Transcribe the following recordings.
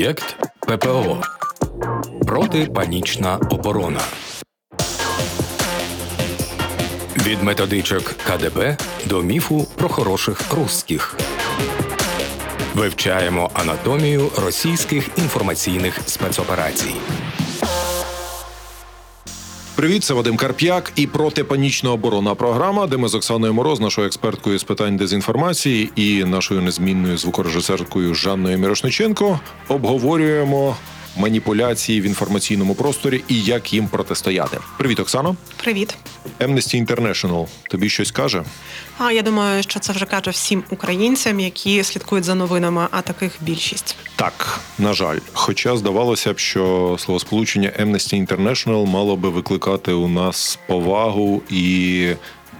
Проєкт ППО Протипанічна оборона. Від методичок КДБ до міфу про хороших русських. Вивчаємо анатомію російських інформаційних спецоперацій. Привіт, це Вадим Карп'як і протипанічна оборона програма, де ми з Оксаною Мороз, нашою експерткою з питань дезінформації і нашою незмінною звукорежисеркою Жанною Мірошниченко обговорюємо маніпуляції в інформаційному просторі і як їм протистояти. Привіт, Оксано. Привіт. Amnesty International тобі щось каже? А я думаю, що це вже каже всім українцям, які слідкують за новинами, а таких більшість. Так, на жаль, хоча здавалося б, що словосполучення Amnesty International мало би викликати у нас повагу і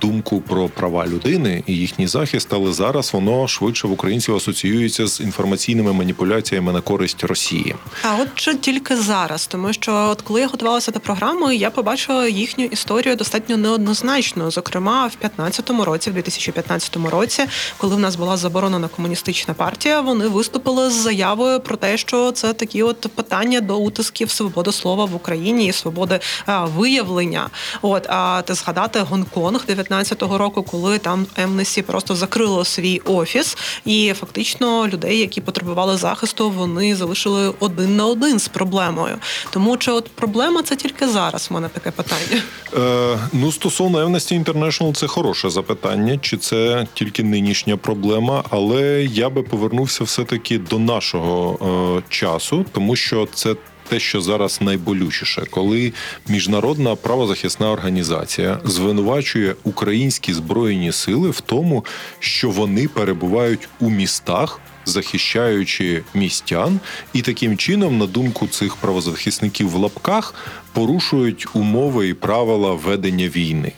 думку про права людини і їхній захист, але зараз воно швидше в українців асоціюється з інформаційними маніпуляціями на користь Росії. А от що тільки зараз, тому що от коли я готувалася до програми, я побачила їхню історію достатньо неоднозначно. Зокрема, в 15-му році, в 2015 році, коли в нас була заборонена комуністична партія, вони виступили з заявою про те, що це такі от питання до утисків свободи слова в Україні і свободи а, виявлення. От а ти згадати Гонконг 19 2015 року, коли там Емнесі просто закрило свій офіс, і фактично людей, які потребували захисту, вони залишили один на один з проблемою. Тому чи от проблема це тільки зараз? У мене таке питання. Е, Ну стосовно Amnesty International, це хороше запитання, чи це тільки нинішня проблема, але я би повернувся все таки до нашого е, часу, тому що це те, що зараз найболючіше, коли міжнародна правозахисна організація звинувачує українські збройні сили в тому, що вони перебувають у містах. Захищаючи містян, і таким чином, на думку цих правозахисників в лапках, порушують умови і правила ведення війни.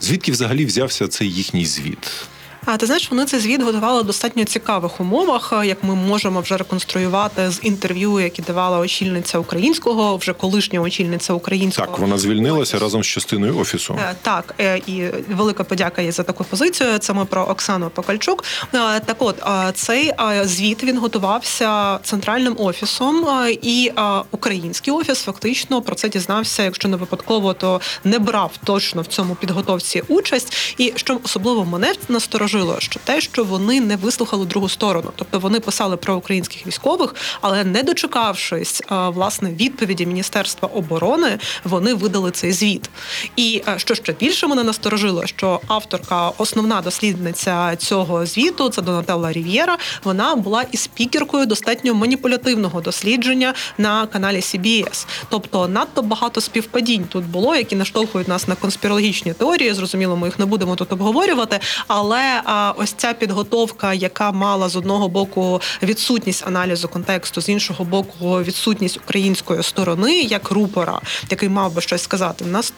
Звідки взагалі взявся цей їхній звіт? А ти знаєш, вони цей звіт готували в достатньо цікавих умовах, як ми можемо вже реконструювати з інтерв'ю, які давала очільниця українського, вже колишня очільниця українського. Так, вона звільнилася разом з частиною офісу. Е, так, е, і велика подяка є за таку позицію. Це ми про Оксану Покальчук. Е, так, от цей звіт він готувався центральним офісом, і український офіс фактично про це дізнався. Якщо не випадково, то не брав точно в цьому підготовці участь. І що особливо мене насторожив, насторожило, що те, що вони не вислухали другу сторону, тобто вони писали про українських військових, але не дочекавшись власне відповіді Міністерства оборони, вони видали цей звіт. І що ще більше мене насторожило, що авторка, основна дослідниця цього звіту, це Донателла Рів'єра, вона була і спікеркою достатньо маніпулятивного дослідження на каналі CBS. Тобто надто багато співпадінь тут було, які наштовхують нас на конспірологічні теорії. Зрозуміло, ми їх не будемо тут обговорювати, але а ось ця підготовка, яка мала з одного боку відсутність аналізу контексту, з іншого боку, відсутність української сторони як рупора, який мав би щось сказати. У нас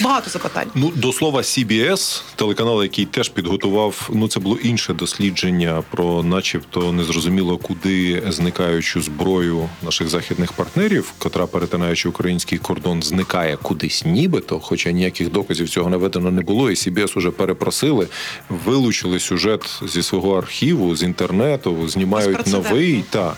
багато запитань. Ну до слова, CBS, телеканал, який теж підготував. Ну це було інше дослідження про, начебто, незрозуміло, куди зникаючу зброю наших західних партнерів, котра перетинаючи український кордон, зникає кудись, нібито, хоча ніяких доказів цього наведено не було, і CBS уже перепросили вилучили сюжет зі свого архіву, з інтернету, знімають новий. Та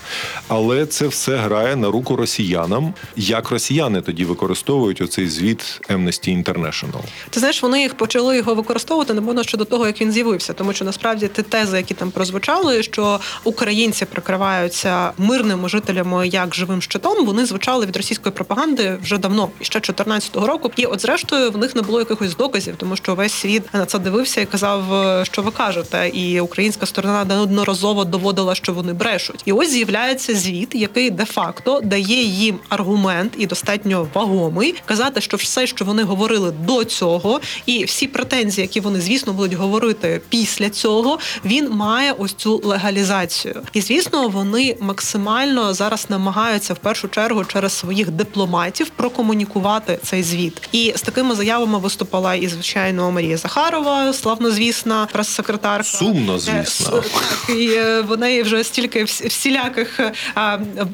але це все грає на руку росіянам. Як росіяни тоді використовують оцей звіт Amnesty International? Ти знаєш, вони їх почали його використовувати не можна щодо того, як він з'явився, тому що насправді ті тези, які там прозвучали, що українці прикриваються мирними жителями як живим щитом, вони звучали від російської пропаганди вже давно, ще 14-го року. І от зрештою в них не було якихось доказів, тому що весь світ на це дивився і казав що ви кажете, і українська сторона неодноразово доводила, що вони брешуть. І ось з'являється звіт, який де-факто дає їм аргумент і достатньо вагомий казати, що все, що вони говорили до цього, і всі претензії, які вони звісно будуть говорити після цього, він має ось цю легалізацію. І звісно, вони максимально зараз намагаються в першу чергу через своїх дипломатів прокомунікувати цей звіт. І з такими заявами виступала і звичайно Марія Захарова, славнозвісна прес-секретарка. Сумно, Е, звісно. і е, в неї вже стільки вс- всіляких е,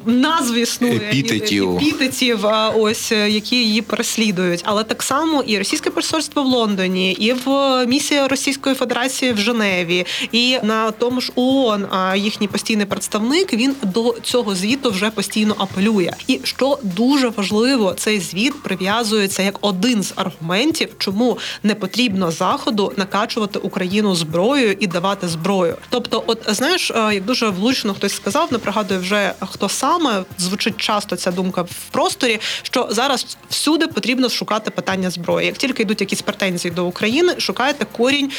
назв існує Епітетів. епітетів, ось які її переслідують. Але так само і російське посольство в Лондоні, і в місія Російської Федерації в Женеві, і на тому ж ООН їхній постійний представник він до цього звіту вже постійно апелює. І що дуже важливо, цей звіт прив'язується як один з аргументів, чому не потрібно заходу накачувати Україну зброєю і давати зброю. Тобто, от знаєш, як дуже влучно хтось сказав, не пригадую вже хто саме звучить часто ця думка в просторі, що зараз всюди потрібно шукати питання зброї. Як тільки йдуть якісь претензії до України, шукайте корінь,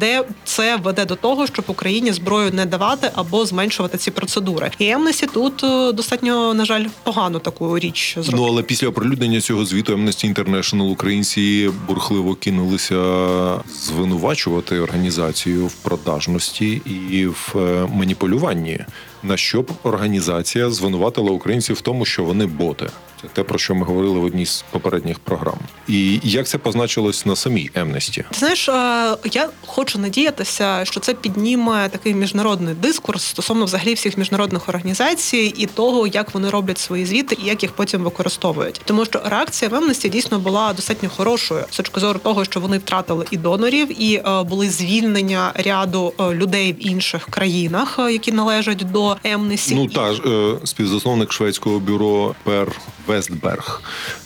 де це веде до того, щоб Україні зброю не давати або зменшувати ці процедури. І Емнесі тут е, достатньо на жаль погано таку річ Ну але після оприлюднення цього звіту Amnesty International українці бурхливо кинулися звинувачувати організацію в продажності і в е, маніпулюванні. На що б організація звинуватила українців в тому, що вони боти. Це те, про що ми говорили в одній з попередніх програм. І як це позначилось на самій Емнесті? Ти знаєш, я хочу надіятися, що це підніме такий міжнародний дискурс стосовно взагалі всіх міжнародних організацій і того, як вони роблять свої звіти і як їх потім використовують. Тому що реакція в Емнесті дійсно була достатньо хорошою з точки зору того, що вони втратили і донорів, і е, були звільнення ряду е, людей в інших країнах, е, які належать до Емнесті. Ну та ж, е, співзасновник шведського бюро Пер Вестберг,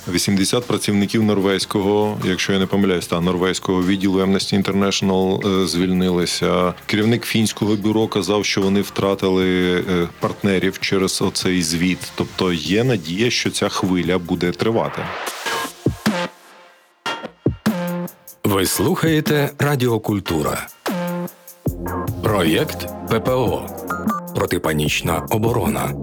80 працівників норвезького, якщо я не помиляюсь, та норвезького відділу Amnesty International е, звільнилися. Керівник фінського бюро казав, що вони втратили е, партнерів через оцей звіт. Тобто є надія, що ця хвиля буде тривати. Ви слухаєте Радіокультура. Проєкт ППО. Протипанічна оборона.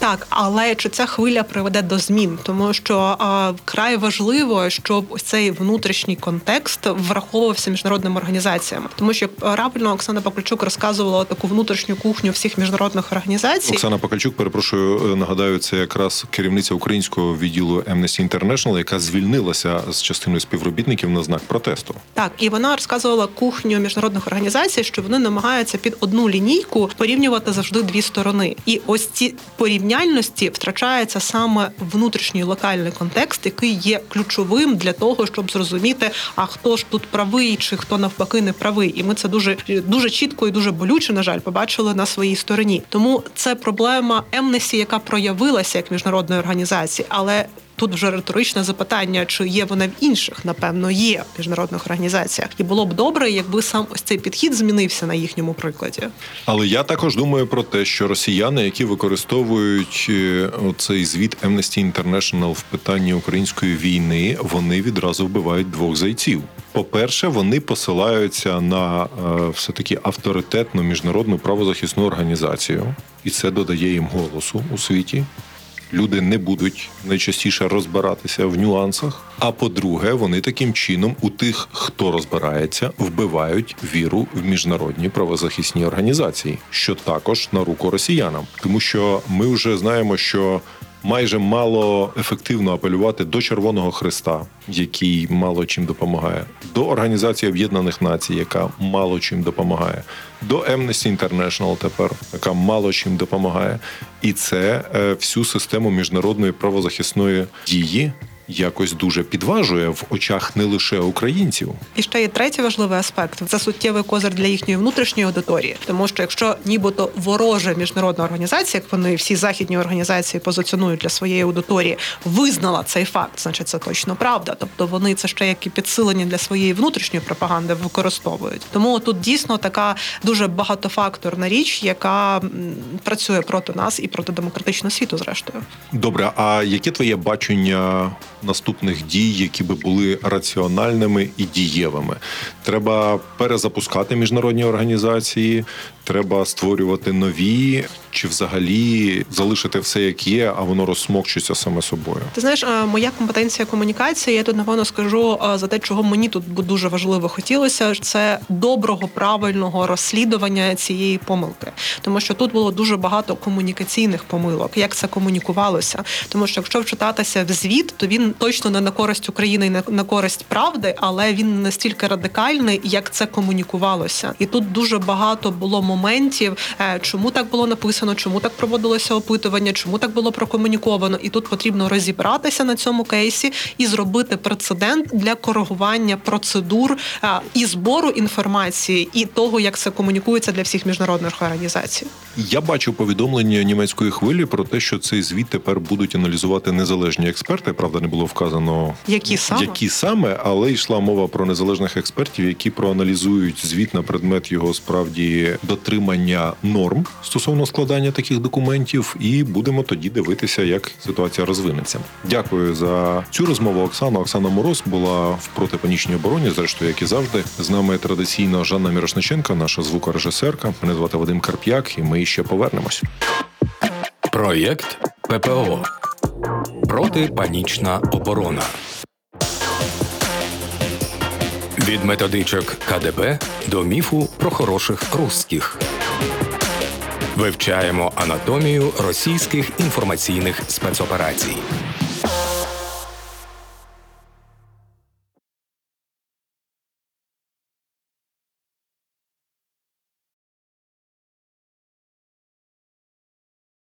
Так, але чи ця хвиля приведе до змін? Тому що а, вкрай важливо, щоб цей внутрішній контекст враховувався міжнародними організаціями. Тому що як правильно Оксана Покольчук розказувала таку внутрішню кухню всіх міжнародних організацій. Оксана Покальчук, перепрошую, е, нагадаю, це якраз керівниця українського відділу Amnesty International, яка звільнилася з частиною співробітників на знак протесту. Так, і вона розказувала кухню міжнародних організацій, що вони намагаються під одну лінійку порівнювати завжди дві сторони. І ось ці порівняльності втрачається саме внутрішній локальний контекст, який є ключовим для того, щоб зрозуміти, а хто ж тут правий, чи хто навпаки не правий. І ми це дуже дуже чітко і дуже болюче, на жаль, побачили на своїй стороні. Тому це проблема Емнесі, яка проявилася як міжнародної організації, але. Тут вже риторичне запитання, чи є вона в інших, напевно, є в міжнародних організаціях, і було б добре, якби сам ось цей підхід змінився на їхньому прикладі. Але я також думаю про те, що росіяни, які використовують е, цей звіт Amnesty International в питанні української війни, вони відразу вбивають двох зайців. По-перше, вони посилаються на е, все таки авторитетну міжнародну правозахисну організацію, і це додає їм голосу у світі. Люди не будуть найчастіше розбиратися в нюансах. А по-друге, вони таким чином у тих, хто розбирається, вбивають віру в міжнародні правозахисні організації, що також на руку росіянам, тому що ми вже знаємо, що майже мало ефективно апелювати до Червоного Христа, який мало чим допомагає, до Організації Об'єднаних Націй, яка мало чим допомагає, до Amnesty International тепер, яка мало чим допомагає, і це е, всю систему міжнародної правозахисної дії. Якось дуже підважує в очах не лише українців. І ще є третій важливий аспект це суттєвий козир для їхньої внутрішньої аудиторії. Тому що якщо нібито ворожа міжнародна організація, як вони всі західні організації позиціонують для своєї аудиторії, визнала цей факт, значить це точно правда. Тобто вони це ще як і підсилення для своєї внутрішньої пропаганди використовують. Тому тут дійсно така дуже багатофакторна річ, яка працює проти нас і проти демократичного світу, зрештою. Добре, а яке твоє бачення наступних дій, які би були раціональними і дієвими? Треба перезапускати міжнародні організації, треба створювати нові, чи взагалі залишити все як є, а воно розсмокчується саме собою? Ти знаєш, е, моя компетенція комунікації. Я тут напевно скажу е, за те, чого мені тут дуже важливо хотілося. Це доброго правильного розслідування цієї помилки, тому що тут було дуже багато комунікаційних помилок, як це комунікувалося. Тому що якщо вчитатися в звіт, то він точно не на користь України і не на користь правди, але він не настільки радикальний, як це комунікувалося. І тут дуже багато було моментів, е, чому так було написано, чому так проводилося опитування, чому так було прокомуніковано. І тут потрібно розібратися на цьому кейсі і зробити прецедент для коригування процедур е, і збору інформації, і того, як це комунікується для всіх міжнародних організацій. Я бачу повідомлення німецької хвилі про те, що цей звіт тепер будуть аналізувати незалежні експерти. Правда, не було вказано Які саме? які саме, але йшла мова про незалежних експертів, які проаналізують звіт на предмет його справді дотримання норм стосовно складання таких документів, і будемо тоді дивитися, як ситуація розвинеться. Дякую за цю розмову. Оксана Оксана Мороз була в протипанічній обороні. Зрештою, як і завжди, з нами традиційно Жанна Мірошниченка, наша звукорежисерка. Мене звати Вадим Карп'як, і ми ще повернемось. Проєкт ППО Протипанічна оборона. Від методичок КДБ до міфу про хороших русських. Вивчаємо анатомію російських інформаційних спецоперацій.